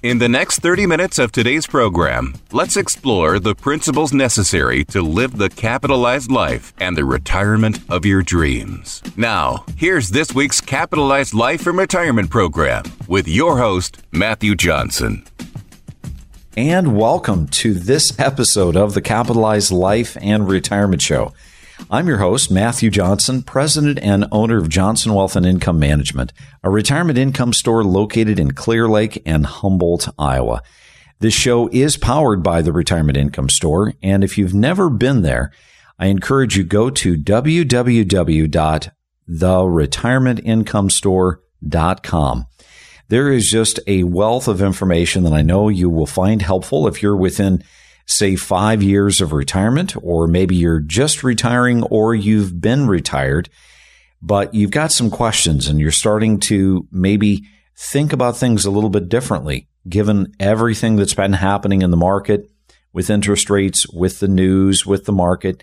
In the next 30 minutes of today's program, let's explore the principles necessary to live the capitalized life and the retirement of your dreams. Now, here's this week's Capitalized Life and Retirement program with your host, Matthew Johnson. And welcome to this episode of the Capitalized Life and Retirement Show. I'm your host, Matthew Johnson, president and owner of Johnson Wealth and Income Management, a retirement income store located in Clear Lake and Humboldt, Iowa. This show is powered by the Retirement Income Store, and if you've never been there, I encourage you go to www.theretirementincomestore.com. There is just a wealth of information that I know you will find helpful if you're within say five years of retirement, or maybe you're just retiring or you've been retired, but you've got some questions and you're starting to maybe think about things a little bit differently, given everything that's been happening in the market with interest rates, with the news, with the market.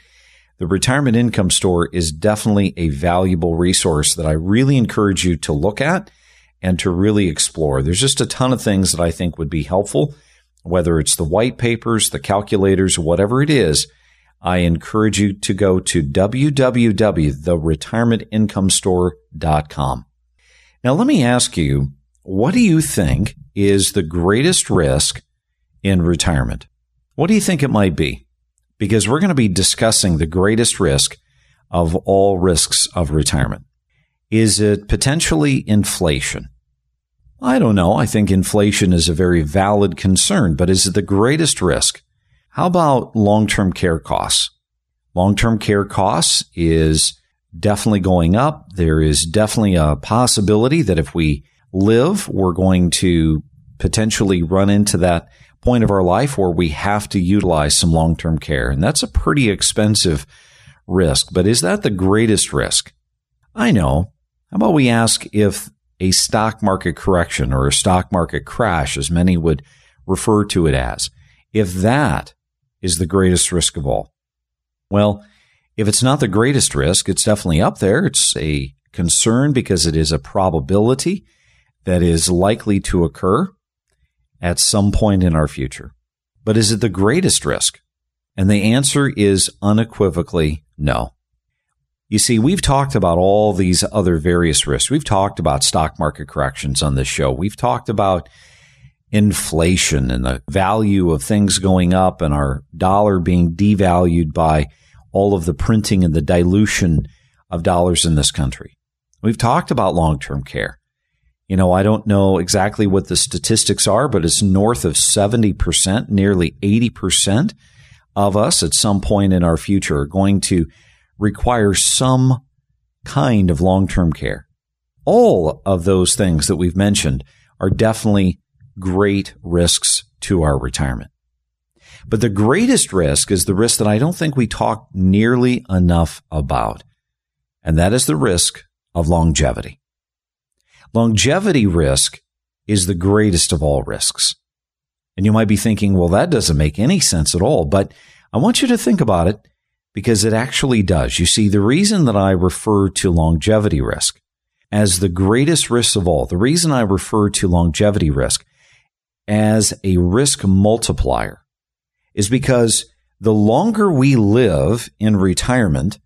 The retirement income store is definitely a valuable resource that I really encourage you to look at and to really explore. There's just a ton of things that I think would be helpful whether it's the white papers, the calculators, whatever it is, I encourage you to go to www.theretirementincomestore.com. Now, let me ask you, what do you think is the greatest risk in retirement? What do you think it might be? Because we're going to be discussing the greatest risk of all risks of retirement. Is it potentially inflation? I don't know. I think inflation is a very valid concern, but is it the greatest risk? How about long term care costs? Long term care costs is definitely going up. There is definitely a possibility that if we live, we're going to potentially run into that point of our life where we have to utilize some long term care. And that's a pretty expensive risk. But is that the greatest risk? I know. How about we ask if a stock market correction or a stock market crash, as many would refer to it as, if that is the greatest risk of all. Well, if it's not the greatest risk, it's definitely up there. It's a concern because it is a probability that is likely to occur at some point in our future. But is it the greatest risk? And the answer is unequivocally no. You see, we've talked about all these other various risks. We've talked about stock market corrections on this show. We've talked about inflation and the value of things going up and our dollar being devalued by all of the printing and the dilution of dollars in this country. We've talked about long term care. You know, I don't know exactly what the statistics are, but it's north of 70%, nearly 80% of us at some point in our future are going to require some kind of long term care. All of those things that we've mentioned are definitely great risks to our retirement. But the greatest risk is the risk that I don't think we talk nearly enough about. And that is the risk of longevity. Longevity risk is the greatest of all risks. And you might be thinking, well, that doesn't make any sense at all. But I want you to think about it because it actually does. You see, the reason that I refer to longevity risk as the greatest risk of all, the reason I refer to longevity risk as a risk multiplier is because the longer we live in retirement,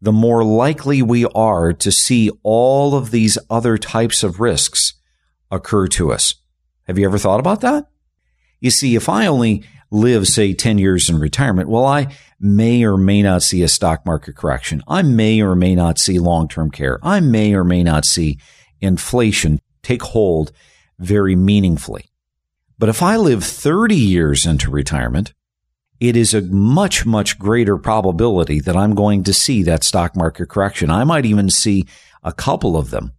the more likely we are to see all of these other types of risks occur to us. Have you ever thought about that? You see, if I only live, say, 10 years in retirement, well, I may or may not see a stock market correction. I may or may not see long term care. I may or may not see inflation take hold very meaningfully. But if I live 30 years into retirement, it is a much, much greater probability that I'm going to see that stock market correction. I might even see a couple of them.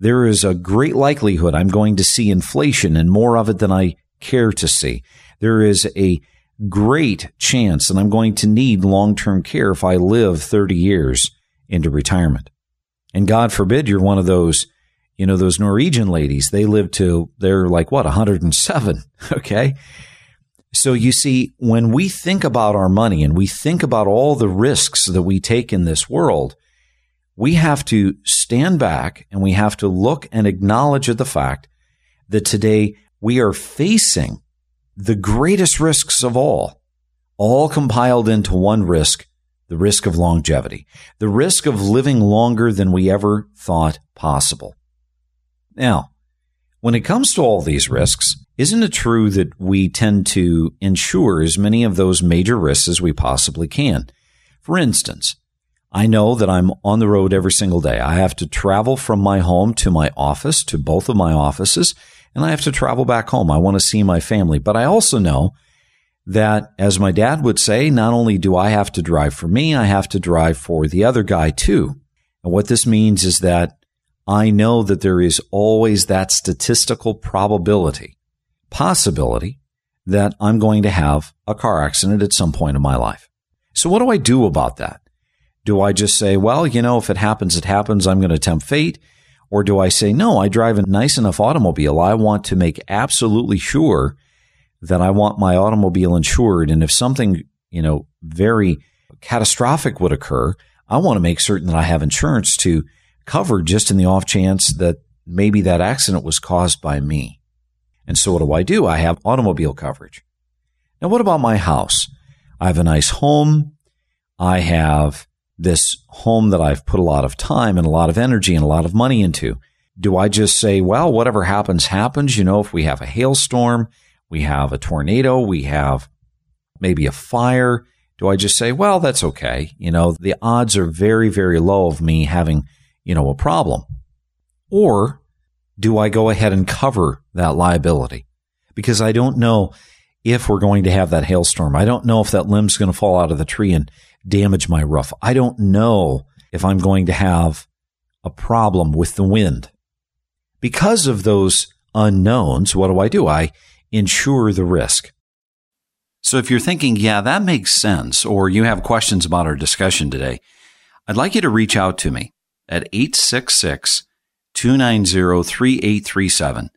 There is a great likelihood I'm going to see inflation and more of it than I care to see. There is a great chance that I'm going to need long term care if I live 30 years into retirement. And God forbid you're one of those, you know, those Norwegian ladies. They live to, they're like what, 107. Okay. So you see, when we think about our money and we think about all the risks that we take in this world, we have to stand back and we have to look and acknowledge the fact that today we are facing the greatest risks of all, all compiled into one risk, the risk of longevity, the risk of living longer than we ever thought possible. Now, when it comes to all these risks, isn't it true that we tend to insure as many of those major risks as we possibly can? For instance, I know that I'm on the road every single day. I have to travel from my home to my office, to both of my offices, and I have to travel back home. I want to see my family. But I also know that, as my dad would say, not only do I have to drive for me, I have to drive for the other guy too. And what this means is that I know that there is always that statistical probability possibility that I'm going to have a car accident at some point in my life. So what do I do about that? Do I just say, well, you know, if it happens, it happens. I'm going to tempt fate. Or do I say, no, I drive a nice enough automobile. I want to make absolutely sure that I want my automobile insured. And if something, you know, very catastrophic would occur, I want to make certain that I have insurance to cover just in the off chance that maybe that accident was caused by me. And so what do I do? I have automobile coverage. Now, what about my house? I have a nice home. I have this home that I've put a lot of time and a lot of energy and a lot of money into. Do I just say, well, whatever happens, happens? You know, if we have a hailstorm, we have a tornado, we have maybe a fire. Do I just say, well, that's okay? You know, the odds are very, very low of me having, you know, a problem. Or do I go ahead and cover that liability? Because I don't know if we're going to have that hailstorm. I don't know if that limb's going to fall out of the tree and damage my roof. I don't know if I'm going to have a problem with the wind. Because of those unknowns, what do I do? I insure the risk. So if you're thinking, yeah, that makes sense, or you have questions about our discussion today, I'd like you to reach out to me at 866 290 3837.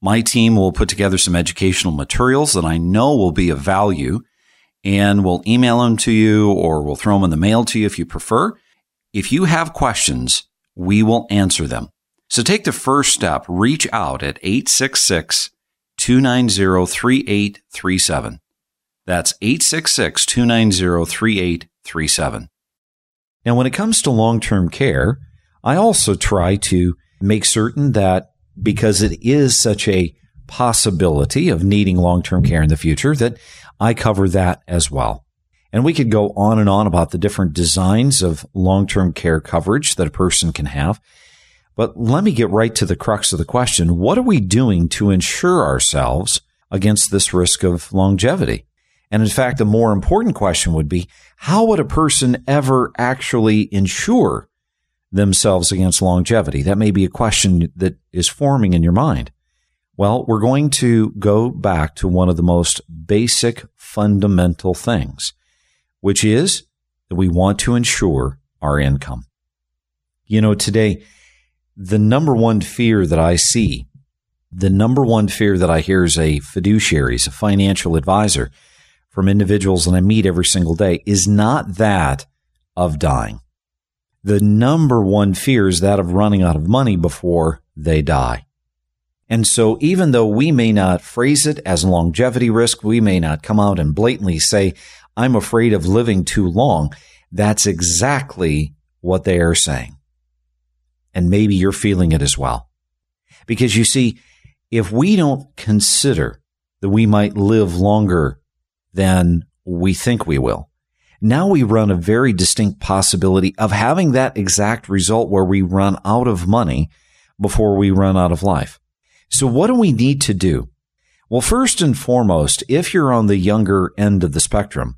My team will put together some educational materials that I know will be of value, and we'll email them to you or we'll throw them in the mail to you if you prefer. If you have questions, we will answer them. So take the first step, reach out at 866 290 3837. That's 866 290 3837. Now, when it comes to long term care, I also try to make certain that because it is such a possibility of needing long term care in the future, that I cover that as well. And we could go on and on about the different designs of long term care coverage that a person can have. But let me get right to the crux of the question. What are we doing to insure ourselves against this risk of longevity? And in fact, the more important question would be, how would a person ever actually insure themselves against longevity? That may be a question that is forming in your mind. Well, we're going to go back to one of the most basic fundamental things, which is that we want to ensure our income. You know, today, the number one fear that I see, the number one fear that I hear as a fiduciary, as a financial advisor from individuals that I meet every single day is not that of dying the number one fear is that of running out of money before they die. And so even though we may not phrase it as longevity risk, we may not come out and blatantly say, I'm afraid of living too long. That's exactly what they are saying. And maybe you're feeling it as well. Because you see, if we don't consider that we might live longer than we think we will, now we run a very distinct possibility of having that exact result where we run out of money before we run out of life. So what do we need to do? Well, first and foremost, if you're on the younger end of the spectrum,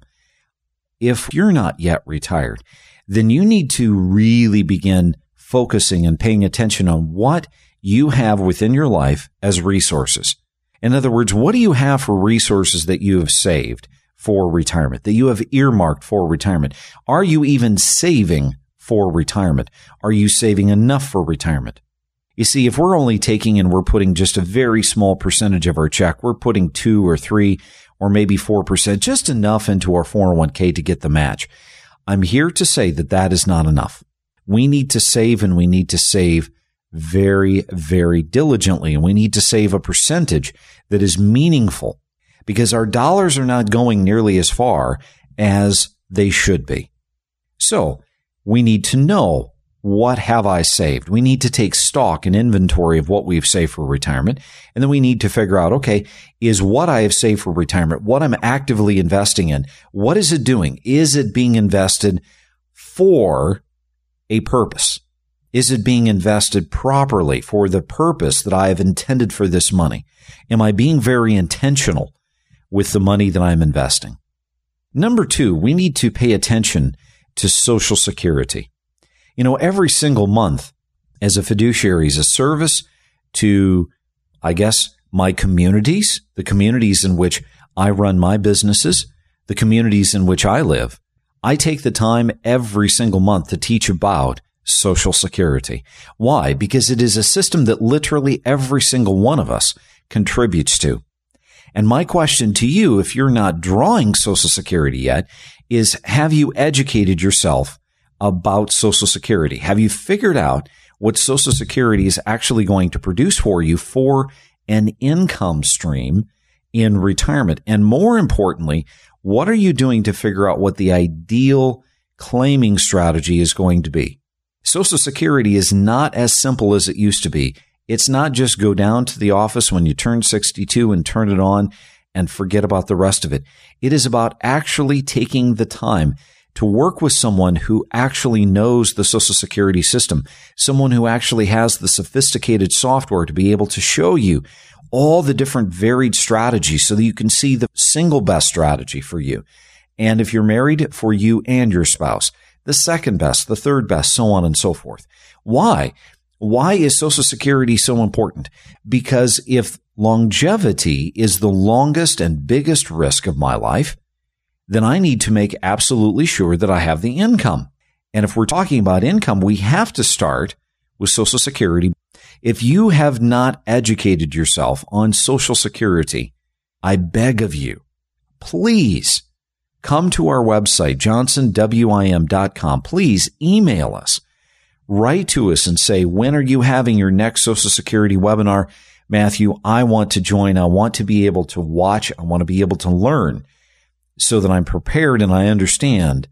if you're not yet retired, then you need to really begin focusing and paying attention on what you have within your life as resources. In other words, what do you have for resources that you have saved for retirement, that you have earmarked for retirement? Are you even saving for retirement? Are you saving enough for retirement? You see, if we're only taking and we're putting just a very small percentage of our check, we're putting two or three or maybe 4%, just enough into our 401k to get the match. I'm here to say that that is not enough. We need to save and we need to save very, very diligently. And we need to save a percentage that is meaningful because our dollars are not going nearly as far as they should be. So we need to know what have I saved? We need to take stock and inventory of what we've saved for retirement. And then we need to figure out, okay, is what I have saved for retirement, what I'm actively investing in, what is it doing? Is it being invested for a purpose? Is it being invested properly for the purpose that I have intended for this money? Am I being very intentional with the money that I'm investing? Number two, we need to pay attention to Social Security. You know, every single month as a fiduciary is a service to, I guess, my communities, the communities in which I run my businesses, the communities in which I live. I take the time every single month to teach about Social Security. Why? Because it is a system that literally every single one of us contributes to. And my question to you, if you're not drawing Social Security yet, is have you educated yourself about Social Security? Have you figured out what Social Security is actually going to produce for you for an income stream in retirement? And more importantly, what are you doing to figure out what the ideal claiming strategy is going to be? Social Security is not as simple as it used to be. It's not just go down to the office when you turn 62 and turn it on and forget about the rest of it. It is about actually taking the time to work with someone who actually knows the social security system, someone who actually has the sophisticated software to be able to show you all the different varied strategies so that you can see the single best strategy for you. And if you're married, for you and your spouse, the second best, the third best, so on and so forth. Why? Why is Social Security so important? Because if longevity is the longest and biggest risk of my life, then I need to make absolutely sure that I have the income. And if we're talking about income, we have to start with Social Security. If you have not educated yourself on Social Security, I beg of you, please come to our website, johnsonwim.com. Please email us, write to us and say, when are you having your next Social Security webinar? Matthew, I want to join. I want to be able to watch. I want to be able to learn so that I'm prepared and I understand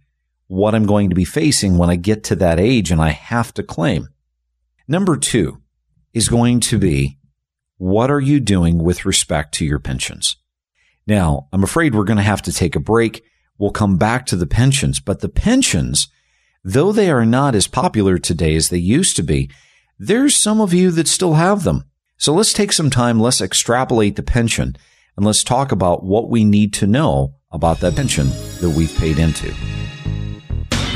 what I'm going to be facing when I get to that age and I have to claim. Number two is going to be what are you doing with respect to your pensions? Now, I'm afraid we're going to have to take a break. We'll come back to the pensions, but the pensions, though they are not as popular today as they used to be, there's some of you that still have them. So let's take some time. Let's extrapolate the pension and let's talk about what we need to know about that pension that we've paid into.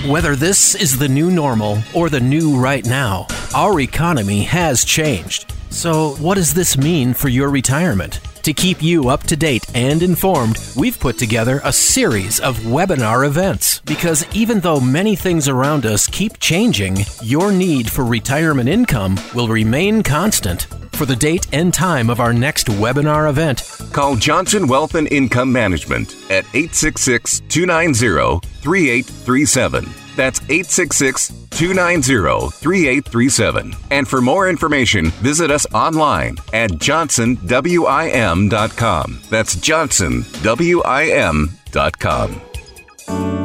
Whether this is the new normal or the new right now, our economy has changed. So, what does this mean for your retirement? To keep you up to date and informed, we've put together a series of webinar events because even though many things around us keep changing, your need for retirement income will remain constant. For the date and time of our next webinar event, call Johnson Wealth and Income Management at 866 290 3837. That's 866 290 3837. And for more information, visit us online at johnsonwim.com. That's johnsonwim.com.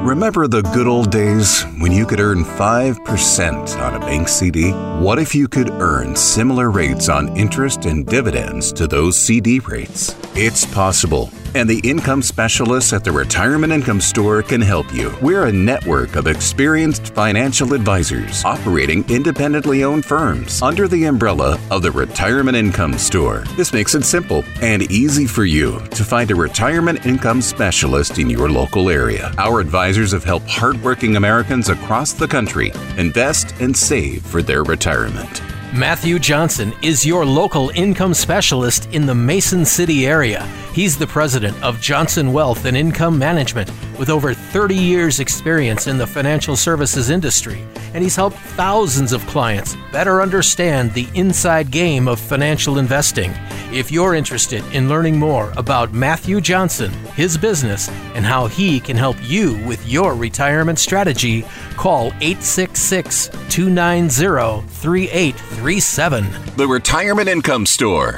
Remember the good old days when you could earn 5% on a bank CD? What if you could earn similar rates on interest and dividends to those CD rates? It's possible and the income specialists at the Retirement Income Store can help you. We're a network of experienced financial advisors operating independently owned firms under the umbrella of the Retirement Income Store. This makes it simple and easy for you to find a retirement income specialist in your local area. Our advisors have helped hardworking Americans across the country invest and save for their retirement. Matthew Johnson is your local income specialist in the Mason City area. He's the president of Johnson Wealth and Income Management with over 30 years' experience in the financial services industry, and he's helped thousands of clients better understand the inside game of financial investing. If you're interested in learning more about Matthew Johnson, his business, and how he can help you with your retirement strategy, call 866 290 3837. The Retirement Income Store,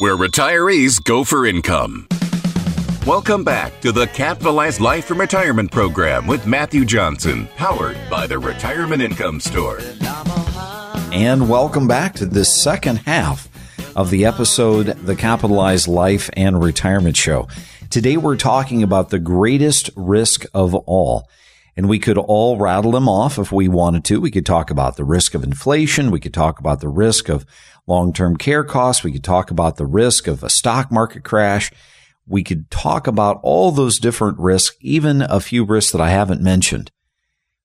where retirees go for income. Welcome back to the Capitalized Life and Retirement Program with Matthew Johnson, powered by the Retirement Income Store. And welcome back to the second half of the episode, The Capitalized Life and Retirement Show. Today we're talking about the greatest risk of all. And we could all rattle them off if we wanted to. We could talk about the risk of inflation. We could talk about the risk of long-term care costs. We could talk about the risk of a stock market crash. We could talk about all those different risks, even a few risks that I haven't mentioned.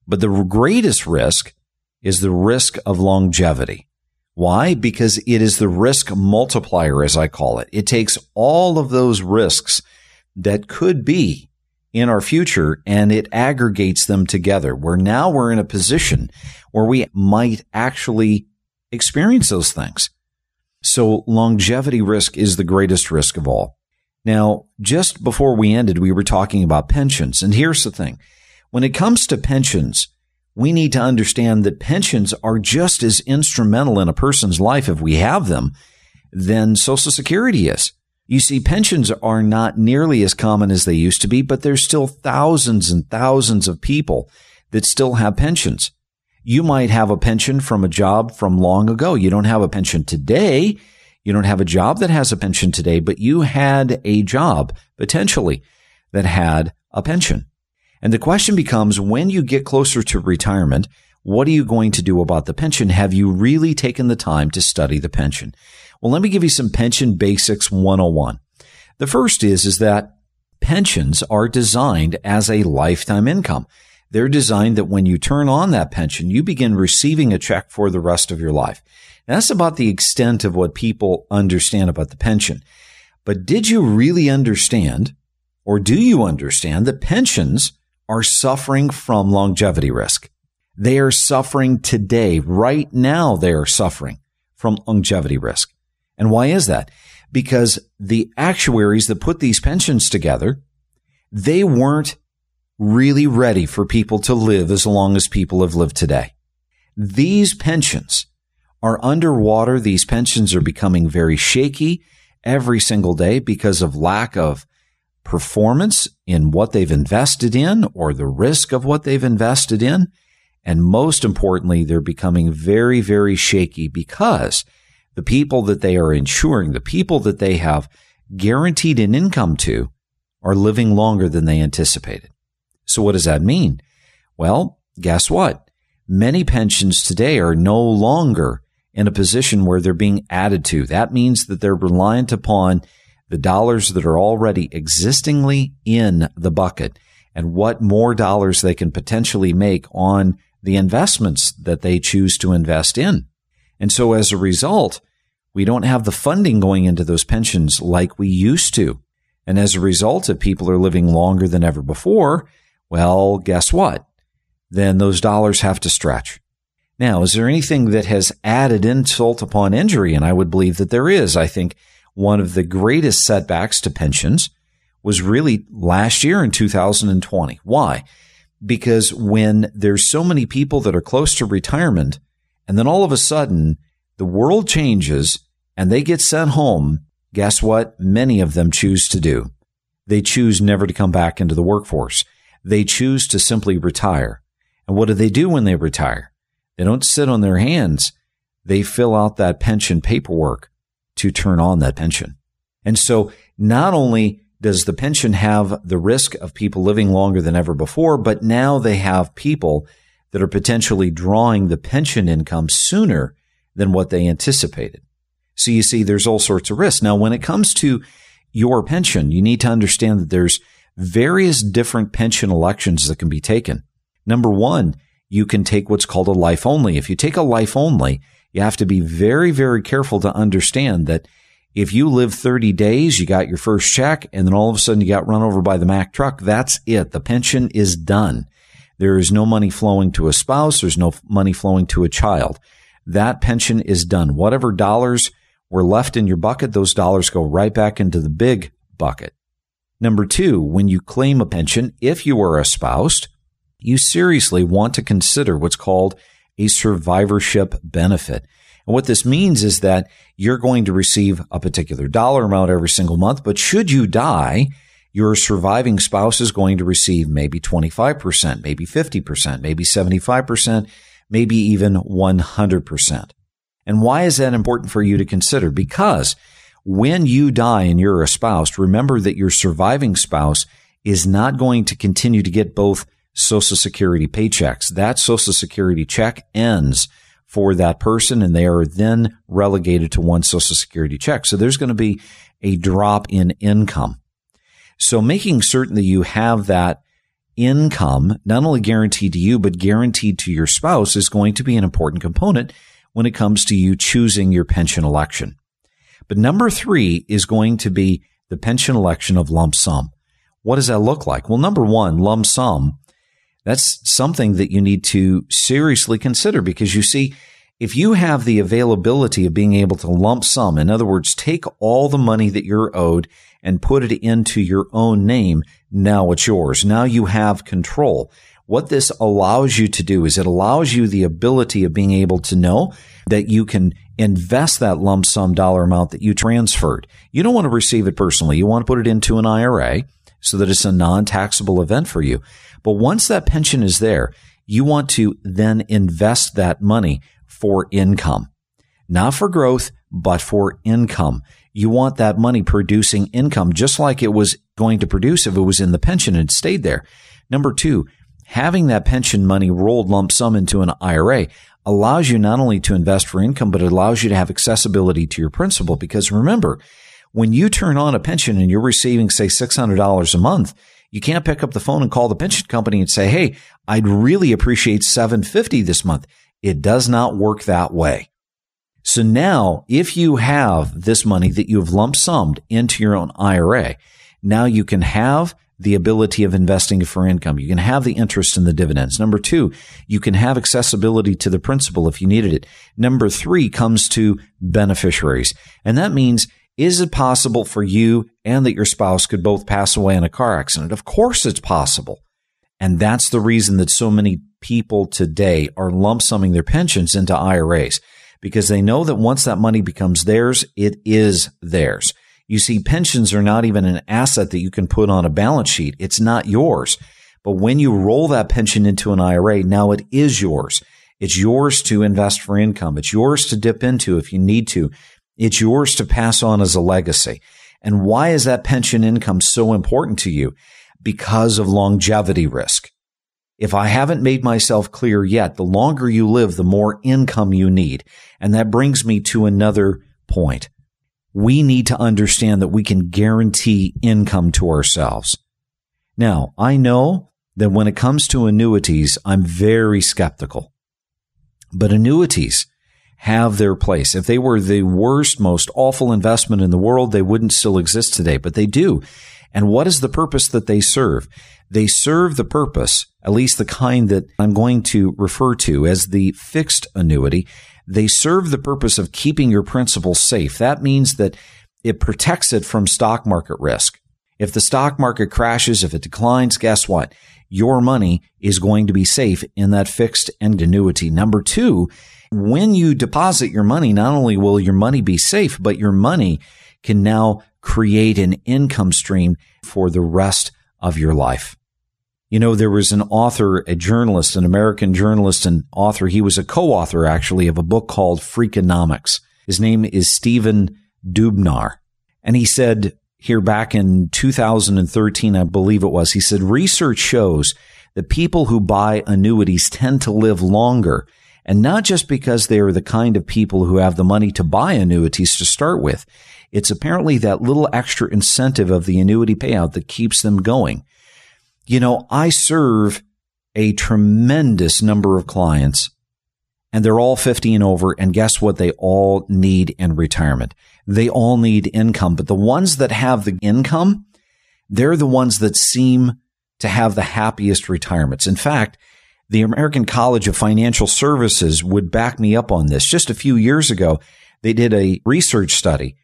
But the greatest risk is the risk of longevity. Why? Because it is the risk multiplier, as I call it. It takes all of those risks that could be in our future and it aggregates them together where now we're in a position where we might actually experience those things. So longevity risk is the greatest risk of all. Now, just before we ended, we were talking about pensions. And here's the thing. When it comes to pensions, we need to understand that pensions are just as instrumental in a person's life if we have them than social security is. You see, pensions are not nearly as common as they used to be, but there's still thousands and thousands of people that still have pensions. You might have a pension from a job from long ago. You don't have a pension today. You don't have a job that has a pension today, but you had a job potentially that had a pension. And the question becomes when you get closer to retirement, what are you going to do about the pension? Have you really taken the time to study the pension? Well, let me give you some pension basics 101. The first is, is that pensions are designed as a lifetime income. They're designed that when you turn on that pension, you begin receiving a check for the rest of your life. Now, that's about the extent of what people understand about the pension. But did you really understand, or do you understand that pensions are suffering from longevity risk? They are suffering today. Right now, they are suffering from longevity risk. And why is that? Because the actuaries that put these pensions together, they weren't really ready for people to live as long as people have lived today. These pensions are underwater. These pensions are becoming very shaky every single day because of lack of performance in what they've invested in or the risk of what they've invested in. And most importantly, they're becoming very, very shaky because the people that they are insuring, the people that they have guaranteed an income to are living longer than they anticipated. So what does that mean? Well, guess what? Many pensions today are no longer in a position where they're being added to. That means that they're reliant upon the dollars that are already existingly in the bucket and what more dollars they can potentially make on the investments that they choose to invest in. And so as a result, we don't have the funding going into those pensions like we used to. And as a result, if people are living longer than ever before, well, guess what? Then those dollars have to stretch. Now, is there anything that has added insult upon injury? And I would believe that there is. I think one of the greatest setbacks to pensions was really last year in 2020. Why? Because when there's so many people that are close to retirement, and then all of a sudden the world changes and they get sent home, guess what? Many of them choose to do. They choose never to come back into the workforce. They choose to simply retire. And what do they do when they retire? They don't sit on their hands. They fill out that pension paperwork to turn on that pension. And so not only does the pension have the risk of people living longer than ever before, but now they have people that are potentially drawing the pension income sooner than what they anticipated. So you see, there's all sorts of risks. Now, when it comes to your pension, you need to understand that there's various different pension elections that can be taken. Number one, you can take what's called a life only. If you take a life only, you have to be very, very careful to understand that if you live 30 days, you got your first check, and then all of a sudden you got run over by the Mack truck, that's it. The pension is done. There is no money flowing to a spouse. There's no money flowing to a child. That pension is done. Whatever dollars were left in your bucket, those dollars go right back into the big bucket. Number two, when you claim a pension, if you are a spouse, you seriously want to consider what's called a survivorship benefit. And what this means is that you're going to receive a particular dollar amount every single month, but should you die, your surviving spouse is going to receive maybe 25%, maybe 50%, maybe 75%, maybe even 100%. And why is that important for you to consider? Because when you die and you're a spouse, remember that your surviving spouse is not going to continue to get both Social Security paychecks. That Social Security check ends for that person and they are then relegated to one Social Security check. So there's going to be a drop in income. So making certain that you have that income not only guaranteed to you, but guaranteed to your spouse is going to be an important component when it comes to you choosing your pension election. But number three is going to be the pension election of lump sum. What does that look like? Well, number one, lump sum that's something that you need to seriously consider because you see, if you have the availability of being able to lump sum, in other words, take all the money that you're owed and put it into your own name, now it's yours. Now you have control. What this allows you to do is it allows you the ability of being able to know that you can invest that lump sum dollar amount that you transferred. You don't want to receive it personally. You want to put it into an IRA so that it's a non-taxable event for you. But once that pension is there, you want to then invest that money for income, not for growth, but for income. You want that money producing income just like it was going to produce if it was in the pension and stayed there. Number two, having that pension money rolled lump sum into an IRA allows you not only to invest for income, but it allows you to have accessibility to your principal. Because remember, when you turn on a pension and you're receiving, say, $600 a month, you can't pick up the phone and call the pension company and say, Hey, I'd really appreciate 750 this month. It does not work that way. So now if you have this money that you've lump summed into your own IRA, now you can have the ability of investing for income. You can have the interest in the dividends. Number two, you can have accessibility to the principal if you needed it. Number three comes to beneficiaries. And that means is it possible for you and that your spouse could both pass away in a car accident? Of course it's possible. And that's the reason that so many people today are lump summing their pensions into IRAs because they know that once that money becomes theirs, it is theirs. You see, pensions are not even an asset that you can put on a balance sheet. It's not yours. But when you roll that pension into an IRA, now it is yours. It's yours to invest for income. It's yours to dip into if you need to. It's yours to pass on as a legacy. And why is that pension income so important to you? Because of longevity risk. If I haven't made myself clear yet, the longer you live, the more income you need. And that brings me to another point. We need to understand that we can guarantee income to ourselves. Now, I know that when it comes to annuities, I'm very skeptical. But annuities have their place. If they were the worst, most awful investment in the world, they wouldn't still exist today, but they do. And what is the purpose that they serve? They serve the purpose, at least the kind that I'm going to refer to as the fixed annuity. They serve the purpose of keeping your principal safe. That means that it protects it from stock market risk. If the stock market crashes, if it declines, guess what? Your money is going to be safe in that fixed end annuity. Number two, when you deposit your money, not only will your money be safe, but your money can now create an income stream for the rest of your life. You know, there was an author, a journalist, an American journalist and author. He was a co-author actually of a book called Freakonomics. His name is Stephen Dubner. And he said here back in 2013, I believe it was, he said, research shows that people who buy annuities tend to live longer. And not just because they are the kind of people who have the money to buy annuities to start with. It's apparently that little extra incentive of the annuity payout that keeps them going. You know, I serve a tremendous number of clients and they're all 50 and over. And guess what? They all need in retirement. They all need income, but the ones that have the income, they're the ones that seem to have the happiest retirements. In fact, the American College of Financial Services would back me up on this. Just a few years ago, they did a research study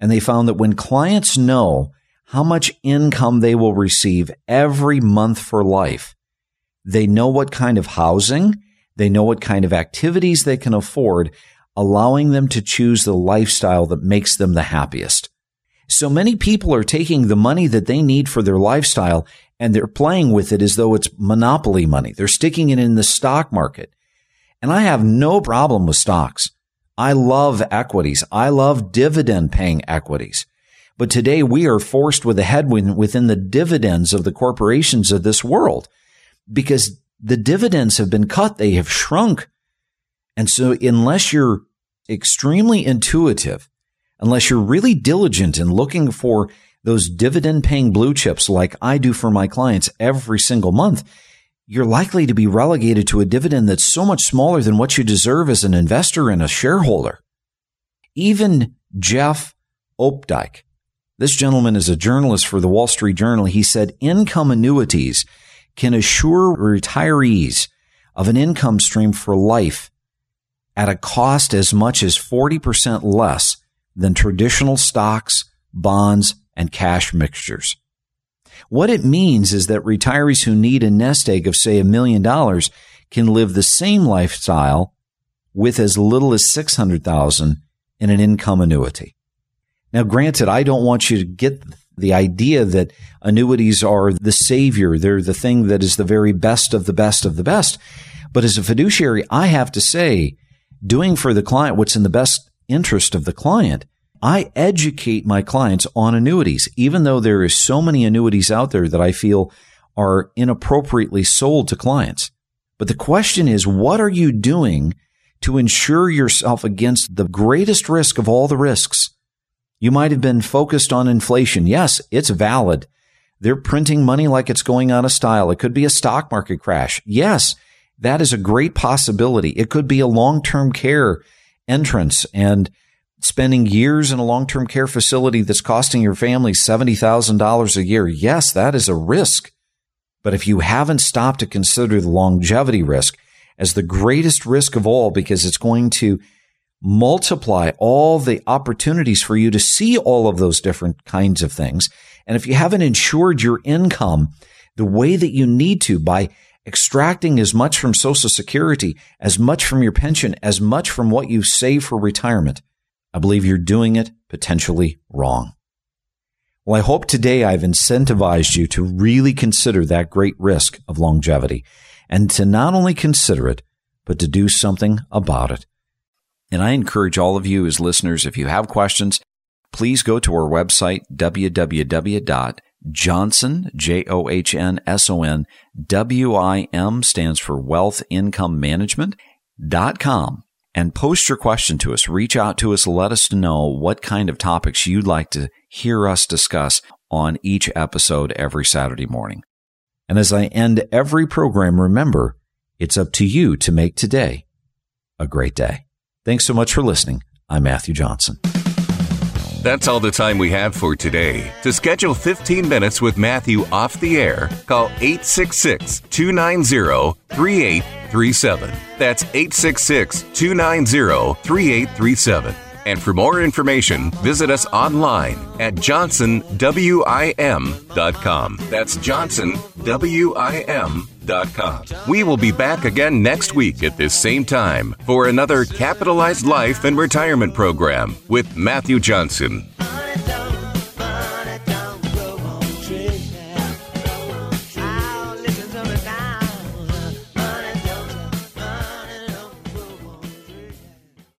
and they found that when clients know how much income they will receive every month for life. They know what kind of housing, they know what kind of activities they can afford, allowing them to choose the lifestyle that makes them the happiest. So many people are taking the money that they need for their lifestyle and they're playing with it as though it's monopoly money. They're sticking it in the stock market. And I have no problem with stocks. I love equities. I love dividend paying equities. But today we are forced with a headwind within the dividends of the corporations of this world because the dividends have been cut. They have shrunk. And so unless you're extremely intuitive, unless you're really diligent in looking for those dividend paying blue chips like I do for my clients every single month, you're likely to be relegated to a dividend that's so much smaller than what you deserve as an investor and a shareholder. Even Jeff Opdyke, this gentleman is a journalist for the Wall Street Journal. He said income annuities can assure retirees of an income stream for life at a cost as much as 40% less than traditional stocks, bonds, and cash mixtures. What it means is that retirees who need a nest egg of say a million dollars can live the same lifestyle with as little as 600,000 in an income annuity. Now, granted, I don't want you to get the idea that annuities are the savior. They're the thing that is the very best of the best of the best. But as a fiduciary, I have to say, doing for the client what's in the best interest of the client, I educate my clients on annuities, even though there is so many annuities out there that I feel are inappropriately sold to clients. But the question is, what are you doing to insure yourself against the greatest risk of all the risks? You might have been focused on inflation. Yes, it's valid. They're printing money like it's going out of style. It could be a stock market crash. Yes, that is a great possibility. It could be a long-term care entrance and spending years in a long-term care facility that's costing your family $70,000 a year. Yes, that is a risk. But if you haven't stopped to consider the longevity risk as the greatest risk of all, because it's going to multiply all the opportunities for you to see all of those different kinds of things. And if you haven't insured your income the way that you need to by extracting as much from social security, as much from your pension, as much from what you save for retirement, I believe you're doing it potentially wrong. Well, I hope today I've incentivized you to really consider that great risk of longevity and to not only consider it, but to do something about it. And I encourage all of you as listeners, if you have questions, please go to our website, www.johnson, J-O-H-N-S-O-N, W-I-M stands for wealth income management dot com and post your question to us. Reach out to us. Let us know what kind of topics you'd like to hear us discuss on each episode every Saturday morning. And as I end every program, remember, it's up to you to make today a great day. Thanks so much for listening. I'm Matthew Johnson. That's all the time we have for today. To schedule 15 minutes with Matthew off the air, call 866 290 3837. That's 866 290 3837. And for more information, visit us online at johnsonwim.com. That's johnsonwim.com. We will be back again next week at this same time for another Capitalized Life and Retirement program with Matthew Johnson.